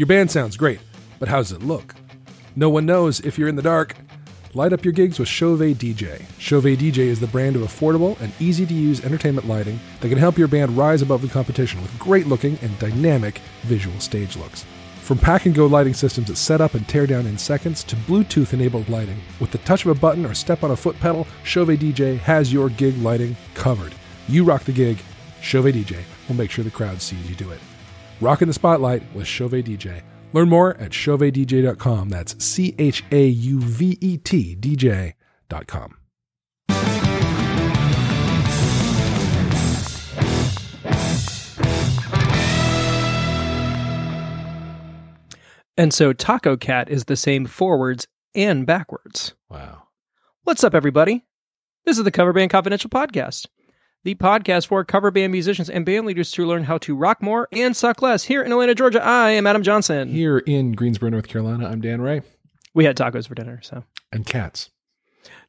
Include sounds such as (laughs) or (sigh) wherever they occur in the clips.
Your band sounds great, but how does it look? No one knows if you're in the dark. Light up your gigs with Chauvet DJ. Chauvet DJ is the brand of affordable and easy to use entertainment lighting that can help your band rise above the competition with great looking and dynamic visual stage looks. From pack and go lighting systems that set up and tear down in seconds to Bluetooth enabled lighting, with the touch of a button or step on a foot pedal, Chauvet DJ has your gig lighting covered. You rock the gig, Chauvet DJ will make sure the crowd sees you do it. Rock in the spotlight with Chauvet DJ. Learn more at chauvetdj.com. That's C H A U V E T DJ.com. And so Taco Cat is the same forwards and backwards. Wow. What's up, everybody? This is the Cover Band Confidential Podcast, the podcast for cover band musicians and band leaders to learn how to rock more and suck less. Here in Atlanta, Georgia, I am Adam Johnson. Here in Greensboro, North Carolina, I'm Dan Ray. We had tacos for dinner, so. And cats.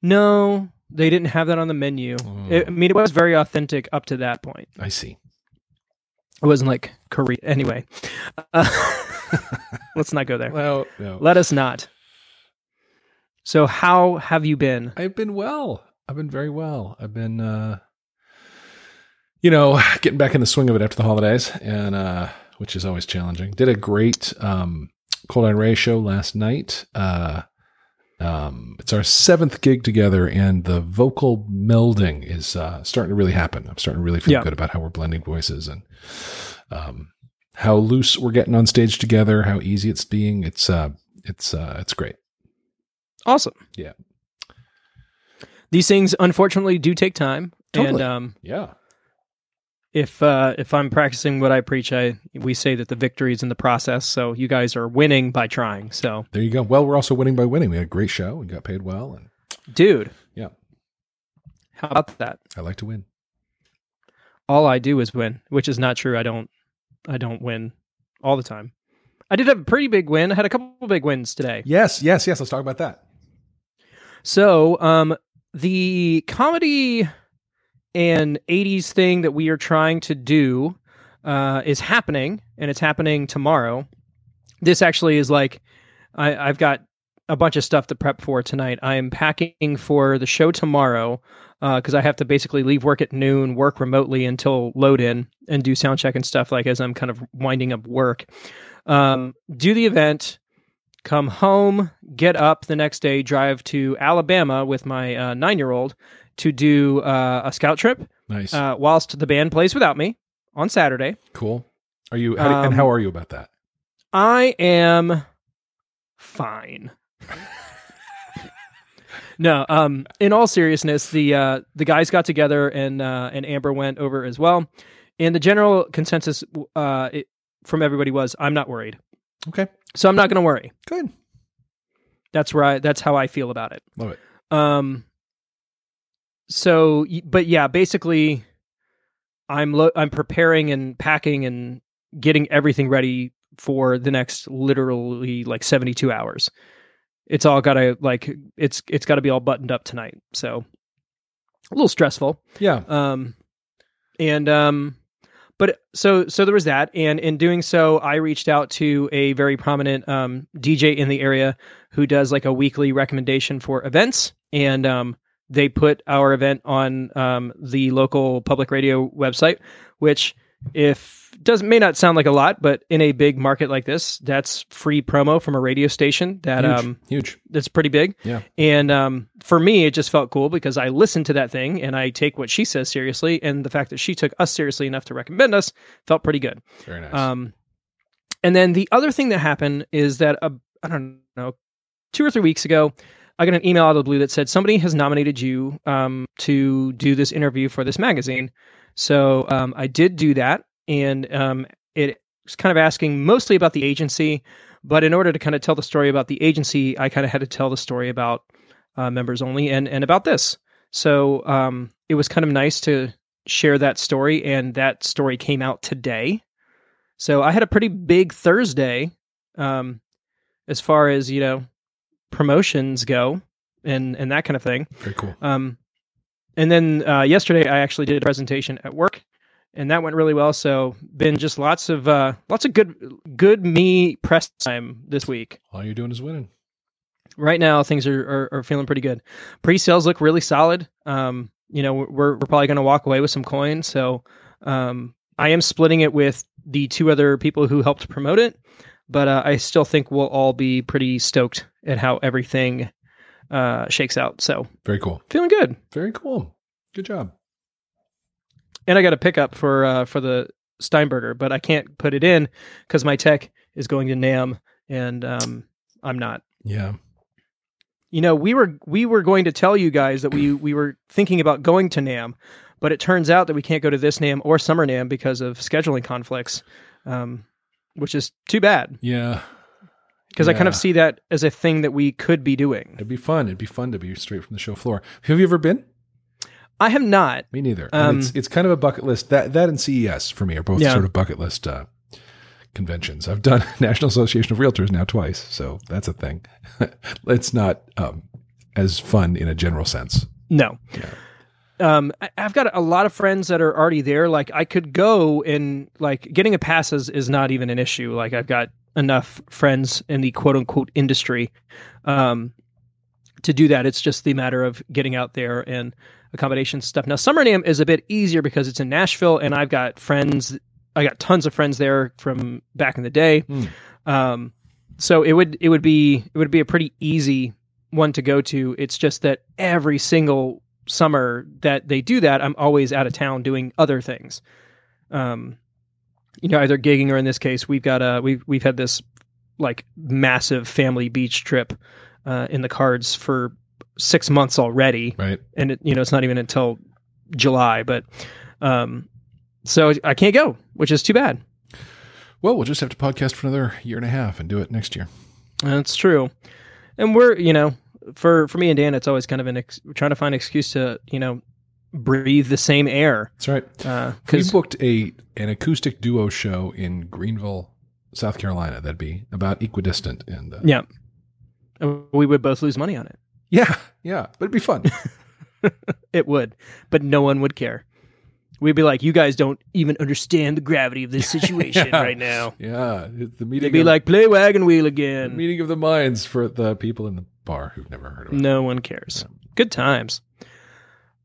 No, they didn't have that on the menu. It- I mean, it was very authentic up to that point. I see. It wasn't like Korea. Anyway, uh, (laughs) let's not go there. Well, no. Let us not. So, how have you been? I've been well. I've been very well. I've been, uh, you know, (sighs) getting back in the swing of it after the holidays, and uh, which is always challenging. Did a great um, Cold Iron Ray show last night. Uh, um, it's our seventh gig together, and the vocal melding is uh, starting to really happen. I'm starting to really feel Yeah. good about how we're blending voices and um, how loose we're getting on stage together. How easy it's being. It's uh, it's uh, it's great. Awesome. Yeah. These things, unfortunately, do take time. Totally. And um, Yeah. If uh, if I'm practicing what I preach, I we say that the victory is in the process. So you guys are winning by trying. So, There you go. Well, we're also winning by winning. We had a great show. We got paid well, and dude, yeah, how about that? I like to win. All I do is win, which is not true. I don't I don't win all the time. I did have a pretty big win. I had a couple big wins today. Yes, yes, yes. Let's talk about that. So, um, the comedy and 80s thing that we are trying to do uh, is happening, and it's happening tomorrow. This actually is like, I, I've got a bunch of stuff to prep for tonight. I am packing for the show tomorrow because I have to basically leave work at noon, work remotely until load in, and do sound check and stuff like as I'm kind of winding up work. Um, do the event, come home, get up the next day, drive to Alabama with my uh, nine year old to do uh, a scout trip Nice, uh, whilst the band plays without me on Saturday. cool. Are you? How, and um, how are you about that? I am fine. (laughs) no, um, in all seriousness, the uh, the guys got together and uh, and Amber went over as well, and the general consensus uh, it, from everybody was, I'm not worried, Okay, so I'm not going to worry. good. That's right. That's how I feel about it. Love it. Um. So, but yeah, basically, I'm lo- I'm preparing and packing and getting everything ready for the next literally like 72 hours. It's all got to like it's it's got to be all buttoned up tonight. So, a little stressful. Yeah, Um, and um, but so so there was that, and in doing so, I reached out to a very prominent um DJ in the area who does like a weekly recommendation for events, and um, they put our event on um the local public radio website, which if doesn't may not sound like a lot, but in a big market like this, that's free promo from a radio station that huge, um huge. that's pretty big. Yeah. And um, for me, it just felt cool because I listened to that thing and I take what she says seriously. And the fact that she took us seriously enough to recommend us felt pretty good. Very nice. Um, and then the other thing that happened is that, uh, I don't know, two or three weeks ago, I got an email out of the blue that said somebody has nominated you um, to do this interview for this magazine. So um, I did do that. And um, it was kind of asking mostly about the agency. But in order to kind of tell the story about the agency, I kind of had to tell the story about uh, members only and, and about this. So um, it was kind of nice to share that story. And that story came out today. So I had a pretty big Thursday um, as far as, you know, promotions go and, and that kind of thing. Very cool. Um, and then uh, yesterday, I actually did a presentation at work, and that went really well. So been just lots of uh, lots of good good me press time this week. All you're doing is winning. Right now, things are are, are feeling pretty good. Pre sales look really solid. Um, you know, we're we're probably going to walk away with some coins. So um, I am splitting it with the two other people who helped promote it, but uh, I still think we'll all be pretty stoked at how everything uh, shakes out. So Very cool. feeling good. Very cool. Good job. and I got a pickup for uh, for the Steinberger, but I can't put it in because my tech is going to NAMM, and um, I'm not. Yeah. You know, we were we were going to tell you guys that we we were thinking about going to NAMM, but it turns out that we can't go to this NAMM or Summer NAMM because of scheduling conflicts, um, which is too bad Yeah. because I kind of see that as a thing that we could be doing. It'd be fun. It'd be fun to be straight from the show floor. Have you ever been? I have not. Me neither. Um, and it's it's kind of a bucket list. That that and CES for me are both Yeah. sort of bucket list uh, conventions. I've done (laughs) National Association of Realtors now twice, so that's a thing. (laughs) it's not um, as fun in a general sense. No. Um, I, I've got a lot of friends that are already there. Like I could go and like getting a pass is, is not even an issue. Like I've got enough friends in the quote unquote industry, um, to do that. It's just the matter of getting out there and accommodation stuff. Now Summer NAMM is a bit easier because it's in Nashville and I've got friends. I got tons of friends there from back in the day. Hmm. Um, so it would it would be it would be a pretty easy one to go to. It's just that every single summer that they do that, I'm always out of town doing other things. Um, you know, either gigging or in this case, we've got a we've we've had this like massive family beach trip uh, in the cards for six months already, Right. and it, you know it's not even until July, but um, so I can't go, which is too bad. Well, we'll just have to podcast for another year and a half and do it next year. That's true. And we're, you know, for for me and Dan, it's always kind of an ex- trying to find an excuse to, you know, breathe the same air. That's right. we Because booked a an acoustic duo show in Greenville, South Carolina. That'd be about equidistant and uh, yeah, we would both lose money on it. yeah, yeah, but it'd be fun. (laughs) It would, but no one would care. We'd be like, you guys don't even understand the gravity of this (laughs) situation Yeah. right now. yeah, the meeting. They'd be of, like, play wagon wheel again. meeting of the minds for the people in the bar who've never heard of it. No one cares. Good times.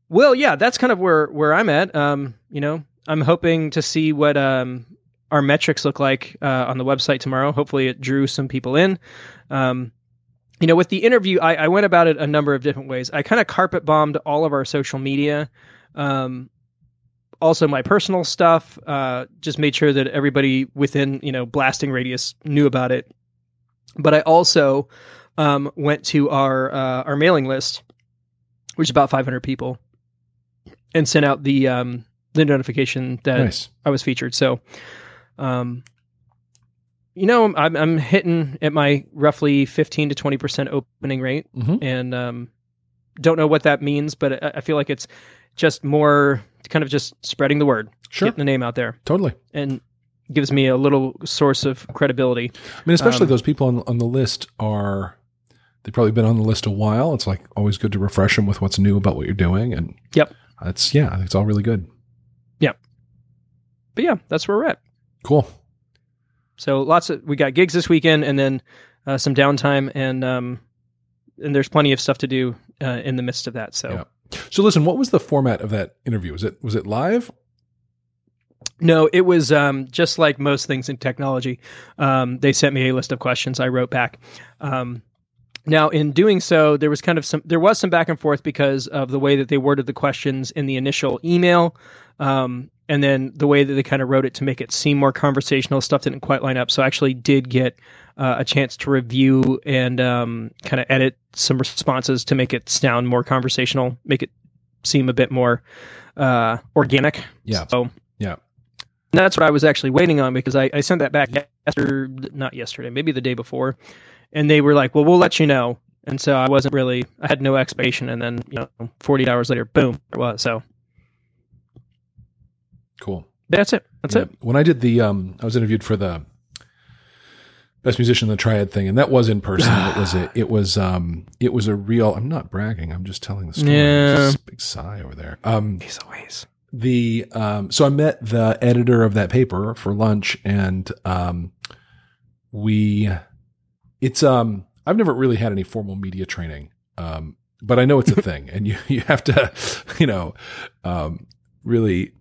Well, yeah, that's kind of where where I'm at. Um, you know, I'm hoping to see what um our metrics look like uh, on the website tomorrow. Hopefully, it drew some people in. Um, you know, with the interview, I, I went about it a number of different ways. I kind of carpet bombed all of our social media. Um, also my personal stuff uh, just made sure that everybody within you know blasting radius knew about it but i also um, went to our uh, our mailing list which is about 500 people and sent out the um, the notification that Nice. i was featured so um, you know I'm, I'm hitting at my roughly 15 to 20 percent opening rate Mhm. and um, don't know what that means but I, I feel like it's just more kind of just spreading the word Sure. getting the name out there Totally. and gives me a little source of credibility. I mean, especially Um, those people on on the list are they've probably been on the list a while. It's like always good to refresh them with what's new about what you're doing, and Yep. it's yeah, it's all really good. Yep. But yeah, that's where we're at. Cool. So lots of we got gigs this weekend, and then uh, some downtime, and um, and there's plenty of stuff to do uh, in the midst of that. So Yeah. So listen, what was the format of that interview? Was it was it live? no, it was um, just like most things in technology. Um, they sent me a list of questions. I wrote back. Um, now, in doing so, there was kind of some there was some back and forth because of the way that they worded the questions in the initial email, um, and then the way that they kind of wrote it to make it seem more conversational. Stuff didn't quite line up, so I actually did get uh, a chance to review and um, kind of edit some responses to make it sound more conversational, make it seem a bit more uh, organic. Yeah. So Yeah. that's what I was actually waiting on because I, I sent that back yesterday, not yesterday, maybe the day before, and they were like, "Well, we'll let you know." And so I wasn't really, I had no expectation, and then you know, 48 hours later, boom, it was. So Cool. that's it. That's Yeah. it. When I did the, um, I was interviewed for the best musician in the triad thing, and that was in person. it was a, it was, um, it was a real. I'm not bragging. I'm just telling the story. Yeah. Big sigh over there. Um, These always. the um, so I met the editor of that paper for lunch, and um, we it's um I've never really had any formal media training, um, but I know it's a (laughs) thing, and you you have to you know um, really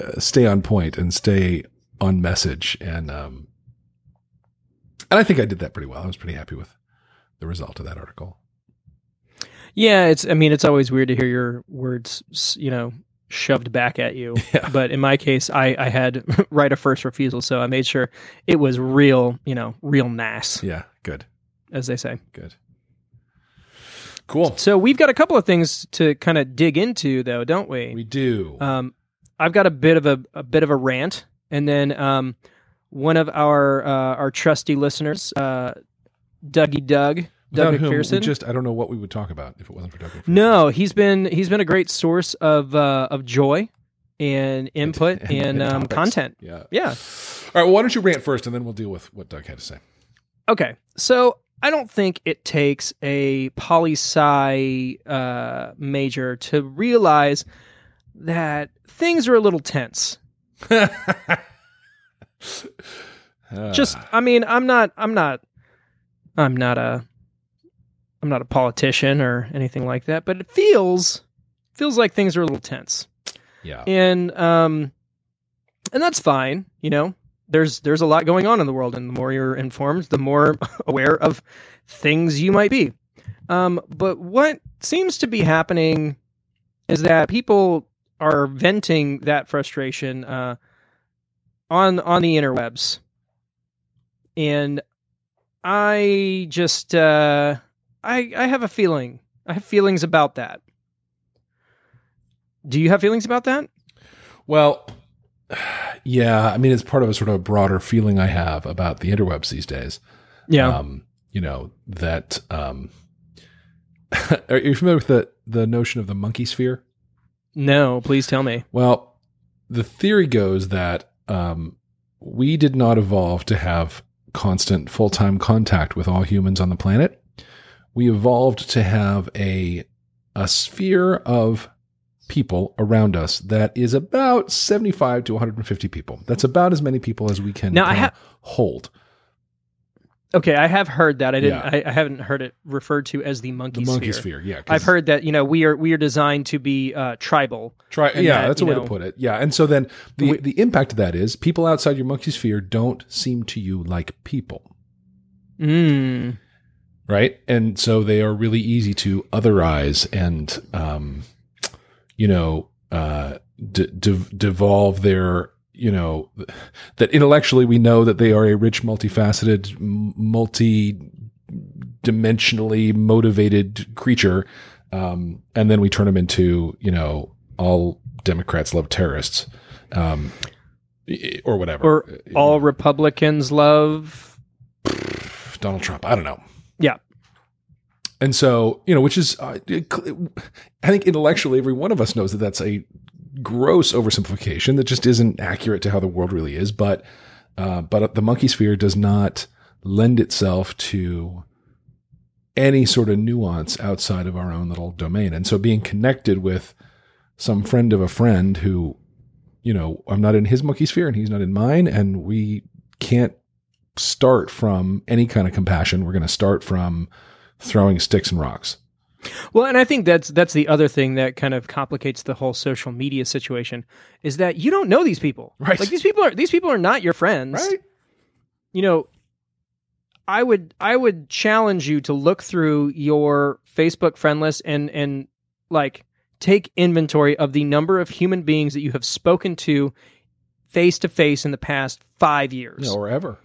uh, stay on point and stay on message, and um, and I think I did that pretty well. I was pretty happy with the result of that article. Yeah, it's. I mean, it's always weird to hear your words, you know, shoved back at you. (laughs) Yeah. But in my case, I, I had (laughs) right of first refusal, so I made sure it was real, you know, real nass, Yeah, good, as they say. good, cool. So we've got a couple of things to kind of dig into, though, don't we? We do. Um, I've got a bit of a, a bit of a rant, and then um, one of our uh, our trusty listeners, uh, Dougie Doug, Doug we McPherson. just I don't know what we would talk about if it wasn't for Doug McPherson. No, he's been he's been a great source of uh, of joy and input and, and um, content. Yeah. Yeah. All right. Well, why don't you rant first, and then we'll deal with what Doug had to say. Okay. So I don't think it takes a poli sci uh, major to realize that things are a little tense. (laughs) Just, I mean, I'm not, I'm not, I'm not a, I'm not a politician or anything like that, but it feels, feels like things are a little tense. yeah. and um and that's fine you know there's there's a lot going on in the world and the more you're informed the more (laughs) aware of things you might be um but what seems to be happening is that people are venting that frustration uh on on the interwebs and i just uh i i have a feeling i have feelings about that do you have feelings about that Well, yeah. I mean, it's part of a sort of broader feeling I have about the interwebs these days. yeah Um, you know that. Um, (laughs) are you familiar with the the notion of the monkey sphere? No, please tell me. Well, the theory goes that um, we did not evolve to have constant full time contact with all humans on the planet. We evolved to have a a sphere of people around us that is about 75 to 150 people. That's about as many people as we can Now, I ha- hold. Okay, I have heard that. I didn't. Yeah. I, I haven't heard it referred to as the monkey, The monkey sphere. sphere, yeah. I've heard that you know we are we are designed to be uh, tribal. And yeah, that, that's a way know- to put it. Yeah, and so then the We- the impact of that is people outside your monkey sphere don't seem to you like people. Mm. Right? And so they are really easy to otherize and, um, you know, uh, de- de- devolve their, you know, that intellectually we know that they are a rich, multifaceted, m- multi-dimensionally motivated creature, um, and then we turn them into, you know, all Democrats love terrorists, um, or whatever, Or all Republicans love. Donald Trump. I don't know. And so, you know, which is, uh, I think intellectually, every one of us knows that that's a gross oversimplification that just isn't accurate to how the world really is. But, uh, but the monkey sphere does not lend itself to any sort of nuance outside of our own little domain. And so being connected with some friend of a friend who, you know, I'm not in his monkey sphere and he's not in mine, and we can't start from any kind of compassion. We're going to start from throwing sticks and rocks. Well, and I think that's that's the other thing that kind of complicates the whole social media situation is that you don't know these people. Right. Like these people are these people are not your friends. Right. You know i would i would challenge you to look through your facebook friend list and and like take inventory of the number of human beings that you have spoken to face to face in the past five years No, or ever.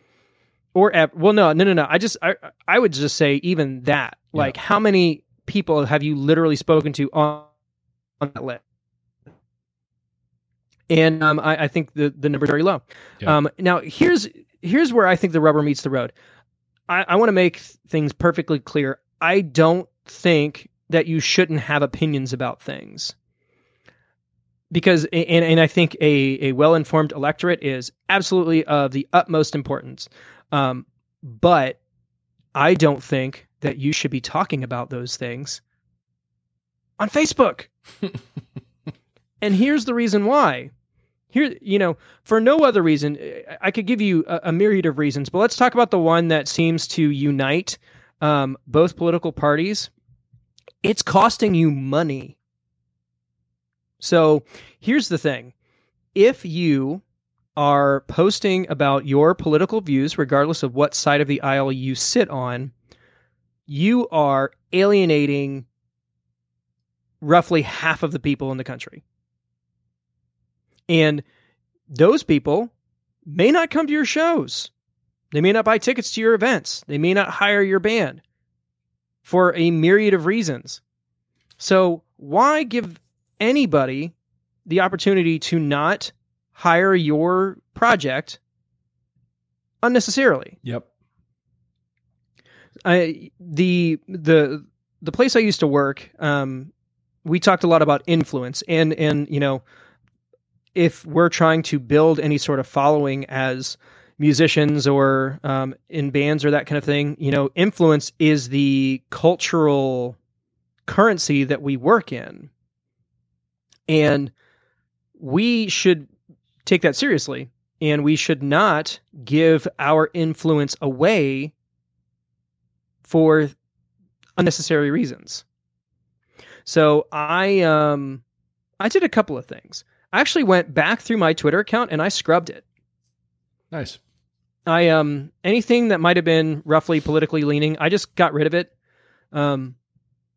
Or ev- well no no no no i just i i would just say even that like how many people have you literally spoken to on, on that list and um, I, I think the the number is very low. Yeah. Um, now here's here's where I think the rubber meets the road. I, I want to make things perfectly clear. I don't think that you shouldn't have opinions about things because and, and I think a, a well informed electorate is absolutely of the utmost importance. Um, but I don't think that you should be talking about those things on Facebook. (laughs) And here's the reason why. Here, you know, for no other reason, I could give you a, a myriad of reasons, but let's talk about the one that seems to unite um, both political parties. It's costing you money. So here's the thing if you are posting about your political views, regardless of what side of the aisle you sit on, you are alienating roughly half of the people in the country. And those people may not come to your shows. They may not buy tickets to your events. They may not hire your band for a myriad of reasons. So, why give anybody the opportunity to not hire your project unnecessarily? Yep. I the the the place I used to work, um, we talked a lot about influence and and you know if we're trying to build any sort of following as musicians or um, in bands or that kind of thing, you know, influence is the cultural currency that we work in. And we should take that seriously. And we should not give our influence away for unnecessary reasons. So I um I did a couple of things. I actually went back through my Twitter account and I scrubbed it. Nice. I um anything that might have been roughly politically leaning, I just got rid of it. Um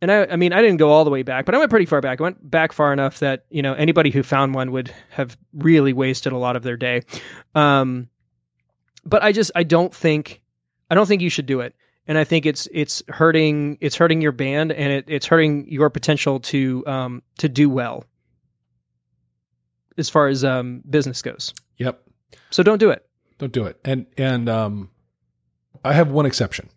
and I I mean I didn't go all the way back, but I went pretty far back. I went back far enough that, you know, anybody who found one would have really wasted a lot of their day. Um but I just I don't think I don't think you should do it. And I think it's it's hurting it's hurting your band and it, it's hurting your potential to um to do well as far as um business goes. Yep. So don't do it. Don't do it. And and um, I have one exception.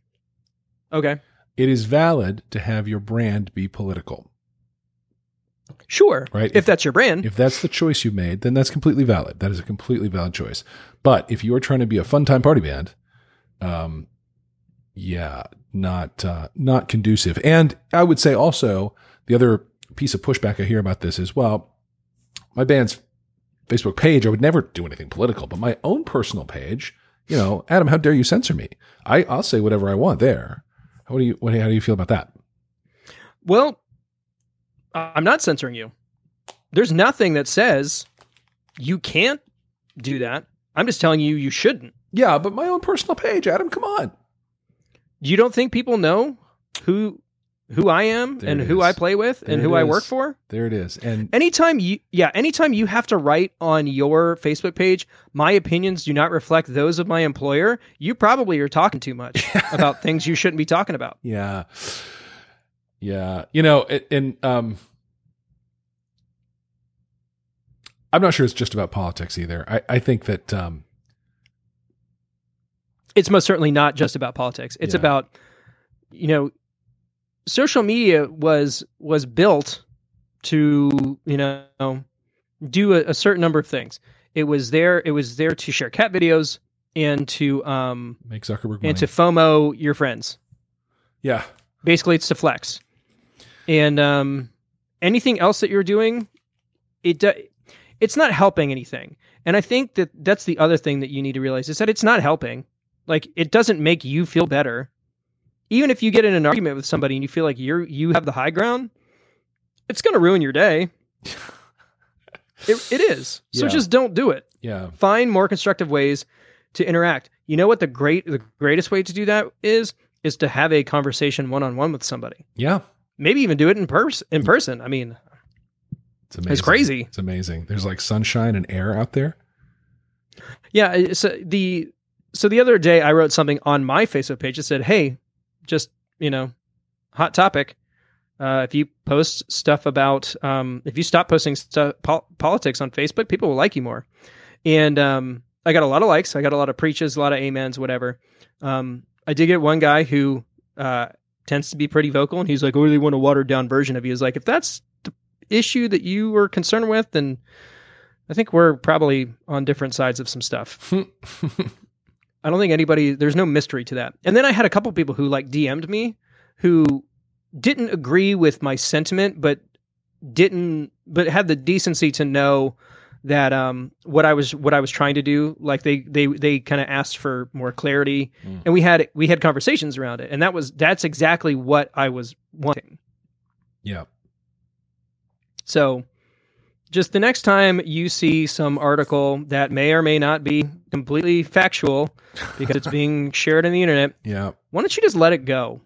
Okay. It is valid to have your brand be political. Sure. Right. If, If- that's your brand. If that's the choice you made, then that's completely valid. That is a completely valid choice. But if you are trying to be a fun time party band, um, yeah, not uh, not conducive. And I would say also the other piece of pushback I hear about this is well, my band's Facebook page, I would never do anything political, but my own personal page, you know, Adam, how dare you censor me? I, I'll say whatever I want there. How do you what, how do you feel about that? well, I'm not censoring you. There's nothing that says you can't do that. I'm just telling you you shouldn't. Yeah, but my own personal page, Adam, come on. You don't think people know who who I am There and who is. I play with and who I work for? There it is. And Anytime you yeah, anytime you have to write on your Facebook page, my opinions do not reflect those of my employer, you probably are talking too much (laughs) about things you shouldn't be talking about. Yeah. Yeah. You know, it, and um I'm not sure it's just about politics either. I, I think that um it's most certainly not just about politics. It's Yeah. about you know social media was was built to you know do a, a certain number of things. It was there it was there to share cat videos and to um make Zuckerberg money. and to FOMO your friends. yeah. Basically it's to flex. And um anything else that you're doing it do, it's not helping anything. And I think that that's the other thing that you need to realize is that it's not helping. Like it doesn't make you feel better. Even if you get in an argument with somebody and you feel like you're you have the high ground, it's going to ruin your day. (laughs) it, it is. So Yeah. just don't do it. Yeah. Find more constructive ways to interact. You know what the great the greatest way to do that is is to have a conversation one on one with somebody. Yeah. Maybe even do it in person. In person. I mean, It's amazing. it's crazy. It's amazing. There's like sunshine and air out there. Yeah. So uh, the so the other day I wrote something on my Facebook page that said, "Hey, just you know, hot topic. Uh, if you post stuff about um, if you stop posting stuff pol- politics on Facebook, people will like you more." And um, I got a lot of likes. I got a lot of preaches, a lot of amens, whatever. Um, I did get one guy who uh, tends to be pretty vocal, and he's like, "I really want a watered down version of you." Is like, if that's the issue that you were concerned with, then I think we're probably on different sides of some stuff. (laughs) I don't think anybody there's no mystery to that. And then I had a couple people who like DM'd me who didn't agree with my sentiment but didn't, but had the decency to know that um what I was what I was trying to do. Like they they they kind of asked for more clarity, Mm. and we had we had conversations around it, and that was that's exactly what I was wanting. Yeah. So, just the next time you see some article that may or may not be completely factual because it's (laughs) being shared on the internet, Yeah. why don't you just let it go?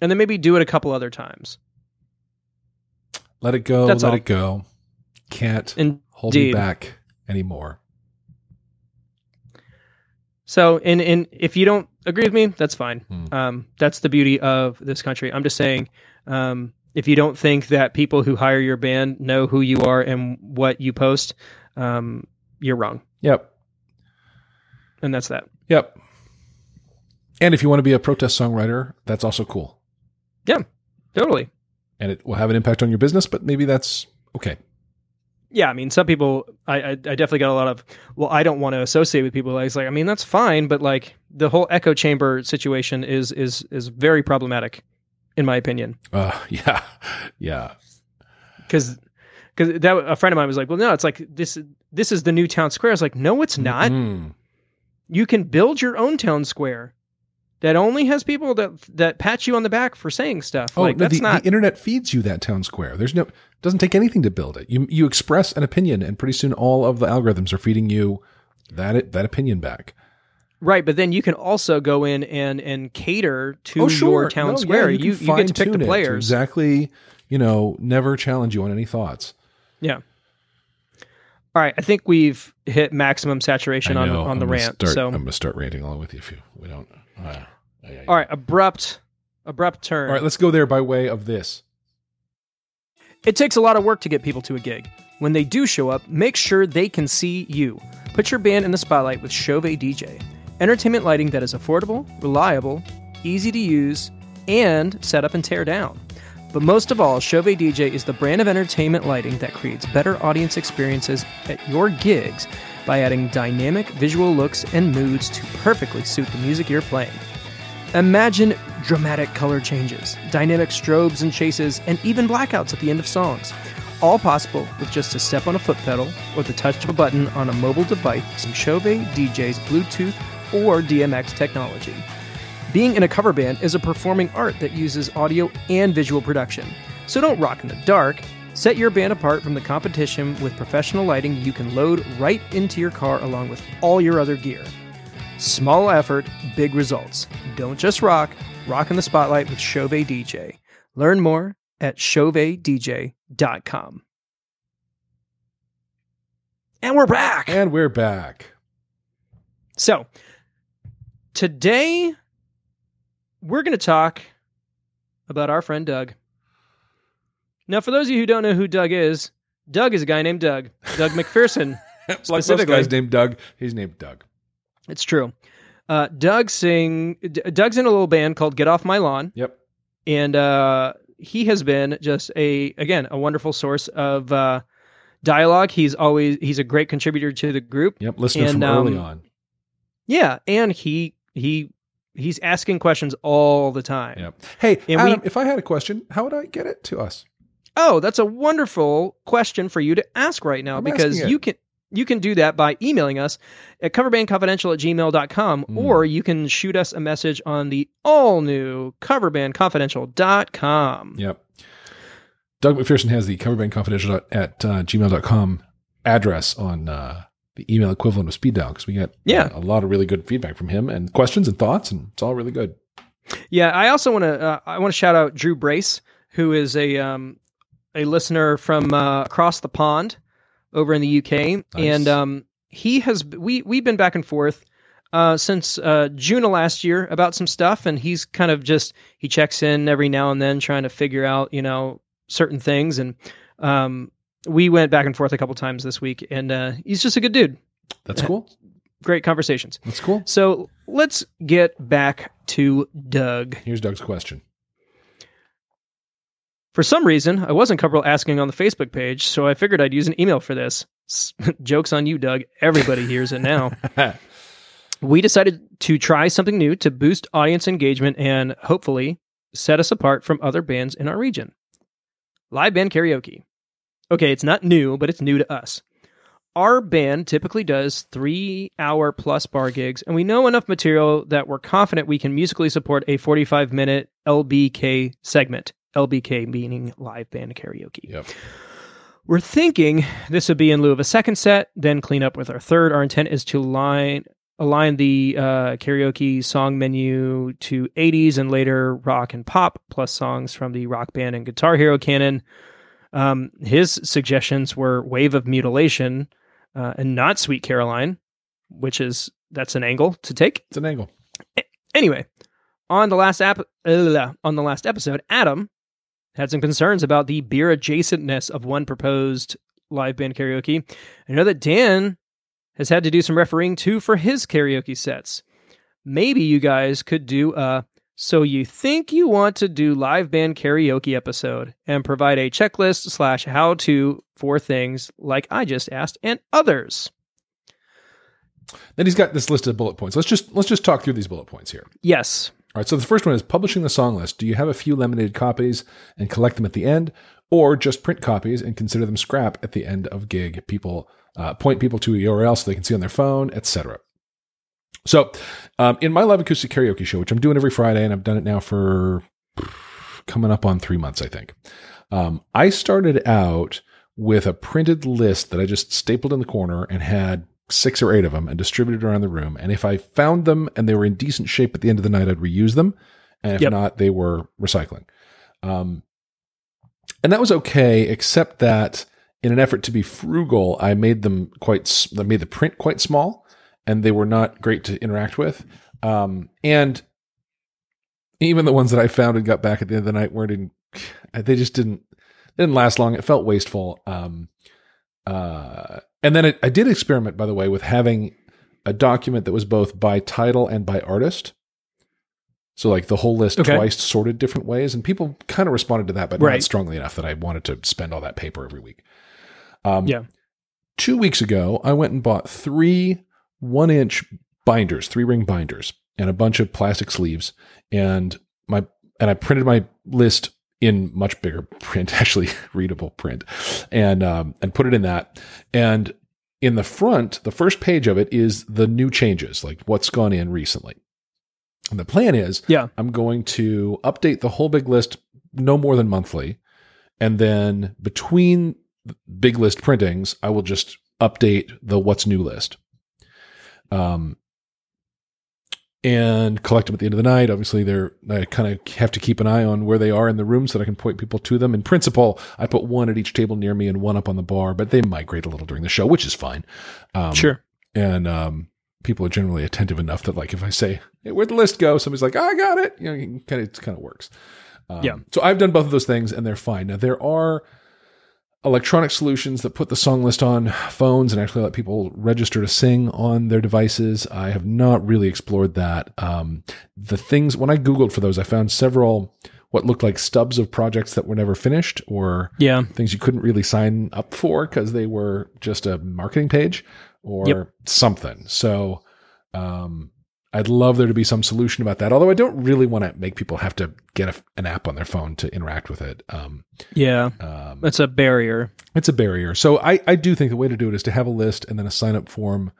And then maybe do it a couple other times. Let it go. That's let all. it go. Can't And hold me back anymore. so, and, and if you don't agree with me, that's fine. Hmm. Um, that's the beauty of this country. I'm just saying, um, if you don't think that people who hire your band know who you are and what you post, um, you're wrong. Yep. And that's that. Yep. And if you want to be a protest songwriter, that's also cool. Yeah, totally. And it will have an impact on your business, but maybe that's okay. Yeah, I mean, some people, I, I, I definitely got a lot of, well, I don't want to associate with people. It's like, I mean, that's fine, but like the whole echo chamber situation is is is very problematic, in my opinion, Uh, (laughs) yeah. Yeah. because because that a friend of mine was like, well, no, it's like this this is the new town square. I was like, no, it's not. Mm. You can build your own town square that only has people that that pat you on the back for saying stuff. Oh, like no, that's the, not. the internet feeds you that town square. There's no it doesn't take anything to build it. You you express an opinion, and pretty soon all of the algorithms are feeding you that that opinion back. Right, but then you can also go in and and cater to oh, sure. your town No, yeah, square. you, you can you get to pick the to players. exactly. You know, never challenge you on any thoughts. Yeah. All right, I think we've hit maximum saturation on on the I'm rant. Start, so I'm going to start ranting along with you if you we don't. Uh, yeah, yeah, yeah. all right, abrupt abrupt turn. All right, let's go there by way of this. It takes a lot of work to get people to a gig. When they do show up, make sure they can see you. Put your band in the spotlight with Chauvet DJ. Entertainment lighting that is affordable, reliable, easy to use, and set up and tear down. But most of all, Chauvet DJ is the brand of entertainment lighting that creates better audience experiences at your gigs by adding dynamic visual looks and moods to perfectly suit the music you're playing. Imagine dramatic color changes, dynamic strobes and chases, and even blackouts at the end of songs. All possible with just a step on a foot pedal or the touch of a button on a mobile device from Chauvet DJ's Bluetooth or DMX technology. Being in a cover band is a performing art that uses audio and visual production. So don't rock in the dark. Set your band apart from the competition with professional lighting you can load right into your car along with all your other gear. Small effort, big results. Don't just rock, rock in the spotlight with Chauvet DJ. Learn more at chauvetdj.com. And we're back. And we're back. So, today we're going to talk about our friend Doug. Now, for those of you who don't know who Doug is, Doug is a guy named Doug. Doug (laughs) McPherson. like most guys named Doug, he's named Doug. It's true. Uh, Doug sing. D- Doug's in a little band called Get Off My Lawn, Yep. and uh, he has been just a again a wonderful source of uh, dialogue. He's always he's a great contributor to the group. Yep. Listener And, from early um, on. Yeah, and he he he's asking questions all the time. Yep. Hey, and we- Adam, if I had a question, how would I get it to us? Oh, that's a wonderful question for you to ask right now I'm because you can you can do that by emailing us at coverbandconfidential at gmail.com Mm. or you can shoot us a message on the all new coverbandconfidential.com. Yep. Doug McPherson has the coverbandconfidential at uh, gmail.com address on uh, the email equivalent of speed dial because we get Yeah. uh, a lot of really good feedback from him and questions and thoughts, and it's all really good. Yeah, I also want to uh, I want to shout out Drew Brace, who is a um, a listener from uh, across the pond over in the UK, and um, he has we we've been back and forth uh, since uh, June of last year about some stuff, and he's kind of just he checks in every now and then trying to figure out you know certain things, and um, we went back and forth a couple times this week, and uh, he's just a good dude. That's cool. Great conversations. That's cool. So let's get back to Doug. Here's Doug's question. For some reason, I wasn't comfortable asking on the Facebook page, so I figured I'd use an email for this. (laughs) Joke's on you, Doug. Everybody hears it now. (laughs) we decided to try something new to boost audience engagement and hopefully set us apart from other bands in our region. Live band karaoke. Okay, it's not new, but it's new to us. Our band typically does three hour plus bar gigs, and we know enough material that we're confident we can musically support a 45 minute LBK segment. LBK meaning live band karaoke. Yep. We're thinking this would be in lieu of a second set, then clean up with our third. Our intent is to line align the uh, karaoke song menu to 80s and later rock and pop, plus songs from the rock band and guitar hero canon. Um, his suggestions were Wave of Mutilation uh, and not Sweet Caroline, which is that's an angle to take. It's an angle. Anyway, on the last app, uh, on the last episode, Adam had some concerns about the beer adjacentness of one proposed live band karaoke. I know that Dan has had to do some refereeing too for his karaoke sets. Maybe you guys could do a so you think you want to do live band karaoke episode and provide a checklist slash how to for things like I just asked and others. Then he's got this list of bullet points. Let's just let's just talk through these bullet points here. Yes. All right. So the first one is publishing the song list. Do you have a few laminated copies and collect them at the end, or just print copies and consider them scrap at the end of gig? People uh, point people to a URL so they can see on their phone, etc. So, um, in my live acoustic karaoke show, which I'm doing every Friday, and I've done it now for coming up on three months, I think. Um, I started out with a printed list that I just stapled in the corner and had six or eight of them and distributed around the room. And if I found them and they were in decent shape at the end of the night, I'd reuse them. And if Yep. not, they were recycling. Um, and that was okay, except that in an effort to be frugal, I made them quite, I made the print quite small and they were not great to interact with. Um, and even the ones that I found and got back at the end of the night weren't in, (sighs) they just didn't, didn't last long. It felt wasteful. Um, uh, and then I, I did experiment, by the way, with having a document that was both by title and by artist. So like the whole list Okay. twice sorted different ways, and people kind of responded to that, but Right. not strongly enough that I wanted to spend all that paper every week. Um, Yeah. Two weeks ago, I went and bought three one-inch binders, three-ring binders, and a bunch of plastic sleeves, and my and I printed my list in much bigger (laughs) print, actually readable print, and um, and put it in that. And in the front, the first page of it is the new changes, like what's gone in recently. And the plan is, Yeah. I'm going to update the whole big list no more than monthly, and then between big list printings, I will just update the what's new list. Um, and collect them at the end of the night. Obviously, they're I kind of have to keep an eye on where they are in the room so that I can point people to them. In principle, I put one at each table near me and one up on the bar, but they migrate a little during the show, which is fine. Um, Sure. And um, people are generally attentive enough that, like, if I say, "Hey, where'd the list go?" Somebody's like, "I got it." You know, kind of it kind of works. Um, Yeah. So I've done both of those things, and they're fine. Now there are electronic solutions that put the song list on phones and actually let people register to sing on their devices. I have not really explored that. Um, the things when I googled for those, I found several what looked like stubs of projects that were never finished or Yeah. things you couldn't really sign up for because they were just a marketing page or Yep. something. So um, I'd love there to be some solution about that. Although I don't really want to make people have to get a, an app on their phone to interact with it. Um, Yeah. um, That's a barrier. it's a barrier. So I, I do think the way to do it is to have a list and then a sign up form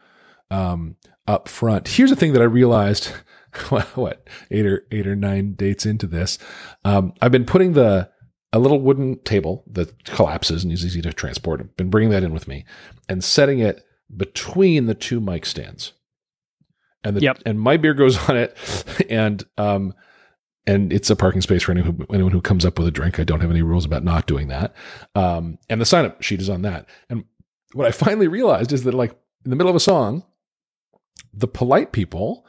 um, up front. Here's the thing that I realized (laughs) what eight or eight or nine dates into this. Um, I've been putting the a little wooden table that collapses and is easy to transport. I've been bringing that in with me and setting it between the two mic stands. And the, Yep. and my beer goes (laughs) on it and um and it's a parking space for anyone who, anyone who comes up with a drink. I don't have any rules about not doing that. Um, and the sign up sheet is on that. And what I finally realized is that, like, in the middle of a song, the polite people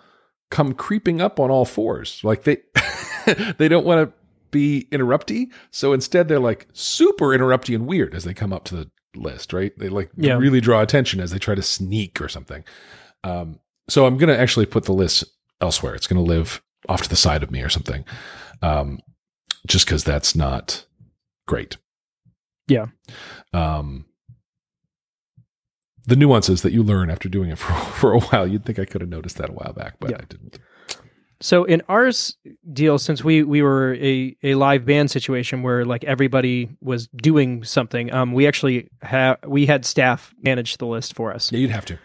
come creeping up on all fours. Like, they, (laughs) they don't want to be interrupty. So instead, they're like super interrupty and weird as they come up to the list, right? They like Yeah. really draw attention as they try to sneak or something. Um, so I'm going to actually put the list elsewhere. It's going to live off to the side of me or something. Um, just because that's not great. Yeah. Um, the nuances that you learn after doing it (laughs) for, for a while, you'd think I could have noticed that a while back, but Yeah. I didn't. So in ours deal, since we we were a, a live band situation where like everybody was doing something, um, we actually had we had staff manage the list for us. Yeah, you'd have to.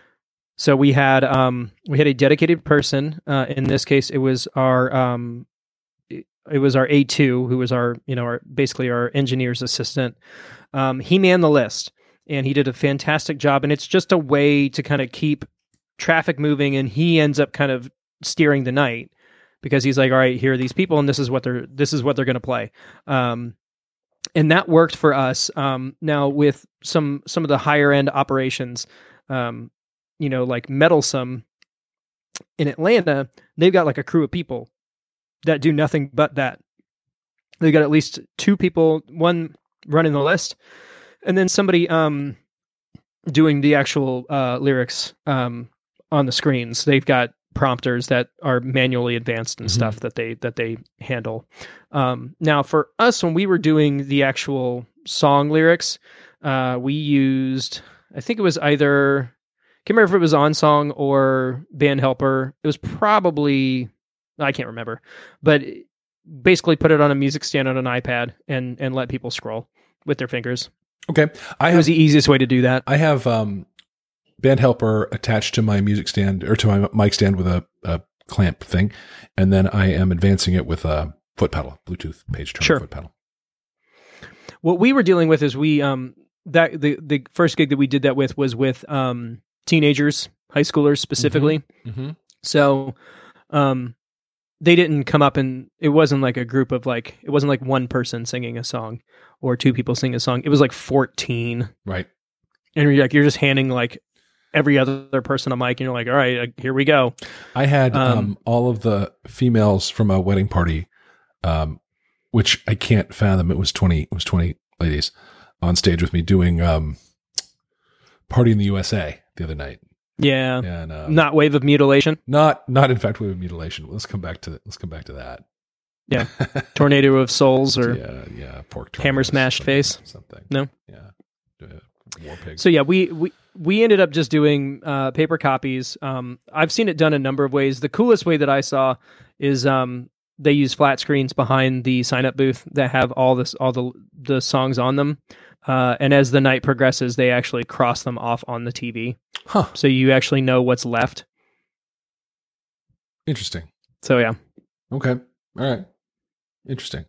So we had um we had a dedicated person. Uh, in this case, it was our um it was our A two who was our you know our basically our engineer's assistant. Um, he manned the list and he did a fantastic job. And it's just a way to kind of keep traffic moving. And he ends up kind of steering the night because he's like, all right, here are these people, and this is what they're this is what they're going to play. Um, and that worked for us. Um, now with some some of the higher end operations, um, you know, like Metalsome in Atlanta, they've got like a crew of people that do nothing but that. They've got at least two people, one running the list, and then somebody um doing the actual uh lyrics um on the screens. They've got prompters that are manually advanced and Mhm. stuff that they that they handle. Um now for us when we were doing the actual song lyrics, uh we used I think it was either can't remember if it was OnSong or BandHelper. It was probably I can't remember. But basically put it on a music stand on an iPad and and let people scroll with their fingers. Okay. I It have was the easiest way to do that. I have um, BandHelper attached to my music stand or to my mic stand with a, a clamp thing, and then I am advancing it with a foot pedal, Bluetooth page turner Sure. foot pedal. What we were dealing with is we um that the the first gig that we did that with was with um teenagers, high schoolers specifically. Mm-hmm. So um they didn't come up and it wasn't like a group of like it wasn't like one person singing a song or two people singing a song. It was like 14 Right. and you're like you're just handing like every other person a mic and you're like all right, uh, here we go. I had um, Um, all of the females from a wedding party, um, which I can't fathom. It was twenty. It was twenty ladies on stage with me doing um, "Party in the USA" the other night, Yeah. and um, Not wave of mutilation, not not in fact wave of mutilation. Let's come back to let's come back to that. Yeah. (laughs) tornado of souls or yeah, yeah, pork hammer smashed face? something. No? yeah, war pig. So yeah, we we we ended up just doing uh, paper copies. Um, I've seen it done a number of ways. The coolest way that I saw is um, they use flat screens behind the sign up booth that have all this all the the songs on them. Uh, and as the night progresses, they actually cross them off on the TV, huh? so you actually know what's left. Interesting. So yeah, Okay. All right. Interesting.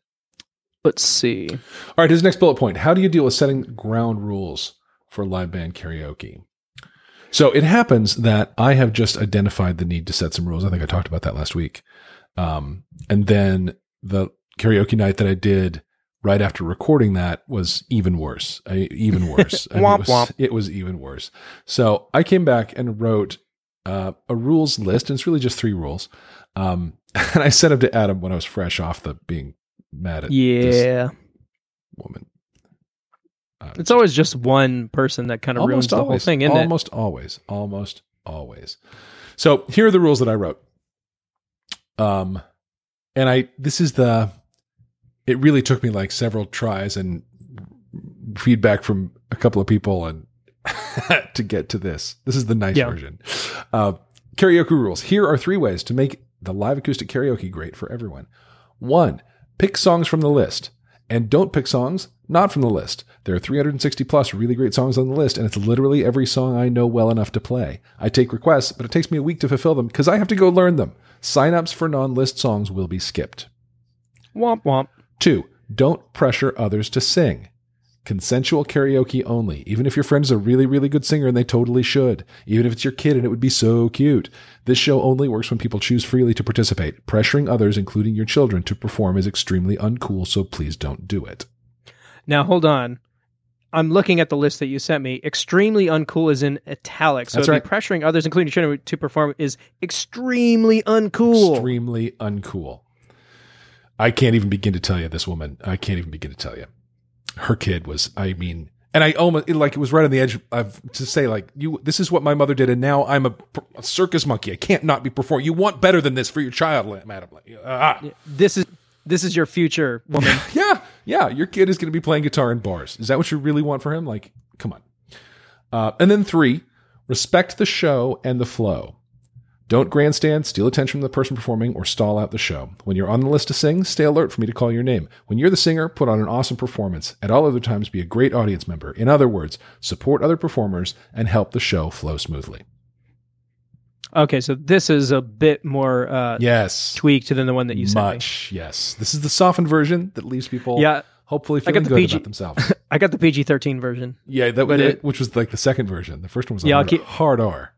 let's see. All right, his next bullet point. How do you deal with setting ground rules for live band karaoke? So it happens that I have just identified the need to set some rules. I think I talked about that last week. Um, and then the karaoke night that I did right after recording that was even worse. I, even (laughs) worse. I mean, Womp it, was, womp. it was even worse. So I came back and wrote uh, a rules list, and it's really just three rules. Um, (laughs) and I sent them to Adam when I was fresh off the being mad at this Yeah, woman. Uh, it's always just one person that kind of ruins the whole thing, isn't it? almost always, almost always. So here are the rules that I wrote. Um, and I this is the. It really took me like several tries and feedback from a couple of people and (laughs) to get to this. This is the nice Yeah. version. Uh, karaoke rules. Here are three ways to make the live acoustic karaoke great for everyone. One, pick songs from the list. And don't pick songs not from the list. There are 360 plus really great songs on the list, and it's literally every song I know well enough to play. I take requests, but it takes me a week to fulfill them because I have to go learn them. Signups for non list songs will be skipped. Womp womp. Two, don't pressure others to sing. Consensual karaoke only, even if your friend is a really, really good singer and they totally should. Even if it's your kid and it would be so cute. This show only works when people choose freely to participate. Pressuring others, including your children, to perform is extremely uncool, so please don't do it. Now hold on. I'm looking at the list that you sent me. Extremely uncool is in italics. So That's right. pressuring others, including your children, to perform is extremely uncool. Extremely uncool. I can't even begin to tell you this woman. I can't even begin to tell you. Her kid was, I mean, and I almost it, like it was right on the edge of to say like you. This is what my mother did, and now I'm a, a circus monkey. I can't not be performing. You want better than this for your child, madam. Ah. This is this is your future woman. (laughs) Yeah, yeah. Your kid is going to be playing guitar in bars. Is that what you really want for him? Like, come on. Uh, and then three, respect the show and the flow. Don't grandstand, steal attention from the person performing, or stall out the show. When you're on the list to sing, stay alert for me to call your name. When you're the singer, put on an awesome performance. At all other times, be a great audience member. In other words, support other performers and help the show flow smoothly. Okay, so this is a bit more uh, Yes. tweaked than the one that you sent me. Much, yes. This is the softened version that leaves people Yeah, hopefully I got feeling the good PG about themselves. (laughs) I got the PG thirteen version. yeah, that it- which was like the second version. The first one was Yeah, hard, keep- hard R.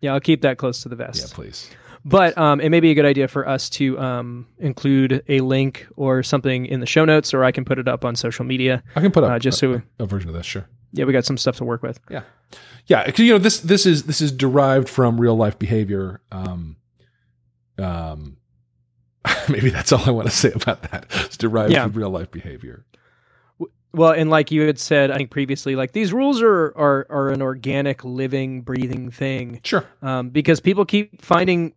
Yeah, I'll keep that close to the vest. Yeah, please. But um, it may be a good idea for us to um, include a link or something in the show notes, or I can put it up on social media. I can put up Uh, just a, so- a version of this, sure. Yeah, we got some stuff to work with. Yeah, yeah. you know this this is this is derived from real life behavior. Um, um, (laughs) maybe that's all I want to say about that. It's derived Yeah. from real life behavior. Well, and like you had said, I think previously, like these rules are are are an organic, living, breathing thing. Sure. um, because people keep finding.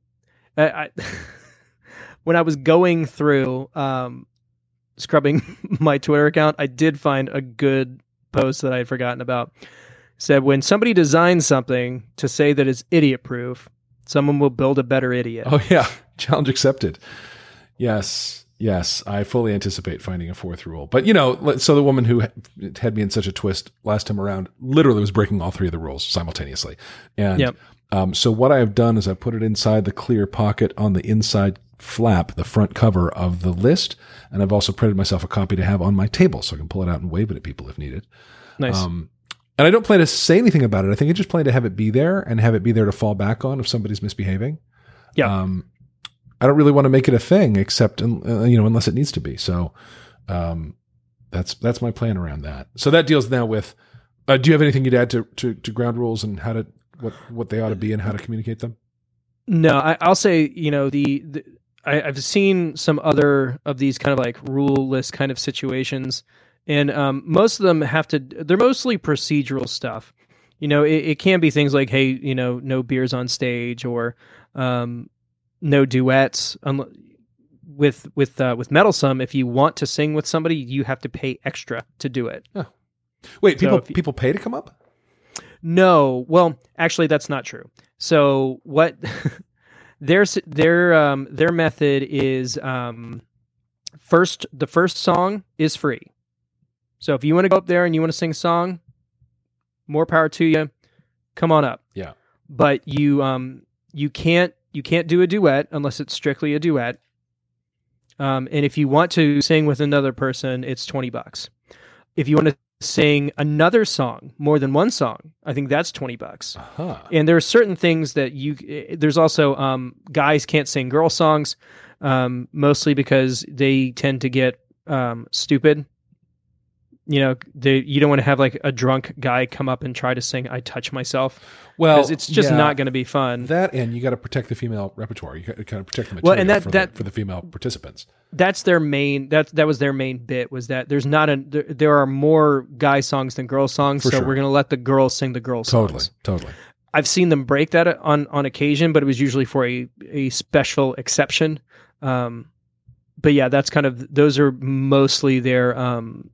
I, I, (laughs) when I was going through um, scrubbing (laughs) my Twitter account, I did find a good post that I had forgotten about. Said when somebody designs something to say that it's idiot proof, someone will build a better idiot. Oh yeah, (laughs) challenge accepted. Yes, yes. I fully anticipate finding a fourth rule. But you know, so the woman who had me in such a twist last time around literally was breaking all three of the rules simultaneously. And Yep. um, so what I have done is I put it inside the clear pocket on the inside flap, the front cover of the list, and I've also printed myself a copy to have on my table so I can pull it out and wave it at people if needed. nice. Um, and I don't plan to say anything about it. I think I just plan to have it be there and have it be there to fall back on if somebody's misbehaving. Yeah. Um, I don't really want to make it a thing, except uh, you know, unless it needs to be. So, um, that's that's my plan around that. So that deals now with. Uh, do you have anything you'd add to, to to ground rules and how to what what they ought to be and how to communicate them? No, I, I'll say you know the, the I, I've seen some other of these kind of like rule list kind of situations, and um, most of them have to. They're mostly procedural stuff. You know, it, it can be things like, hey, you know, no beers on stage or um, no duets. unle- with with uh, with Metalsome, if you want to sing with somebody, you have to pay extra to do it. Oh. Wait, So people you- people pay to come up? No, well, actually, that's not true. So what (laughs) their their um, their method is um, first the first song is free. So if you want to go up there and you want to sing a song, more power to you. Come on up. Yeah. But you um you can't you can't do a duet unless it's strictly a duet. Um, and if you want to sing with another person, it's twenty bucks. If you want to sing another song, more than one song, I think that's twenty bucks. Uh-huh. And there are certain things that you. There's also um, guys can't sing girl songs, um, mostly because they tend to get um, stupid. You know, they, you don't want to have like a drunk guy come up and try to sing "I Touch Myself" Well, it's just yeah, not going to be fun. that, and you got to protect the female repertoire. You got to kind of protect the material Well, and that- for, that- the, for the female participants. that's their main that that was their main bit was that there's not a there, there are more guy songs than girl songs For so sure. we're going to let the girls sing the girl Totally, songs Totally, totally. i've seen them break that on on occasion but it was usually for a a special exception um but yeah that's kind of those are mostly their um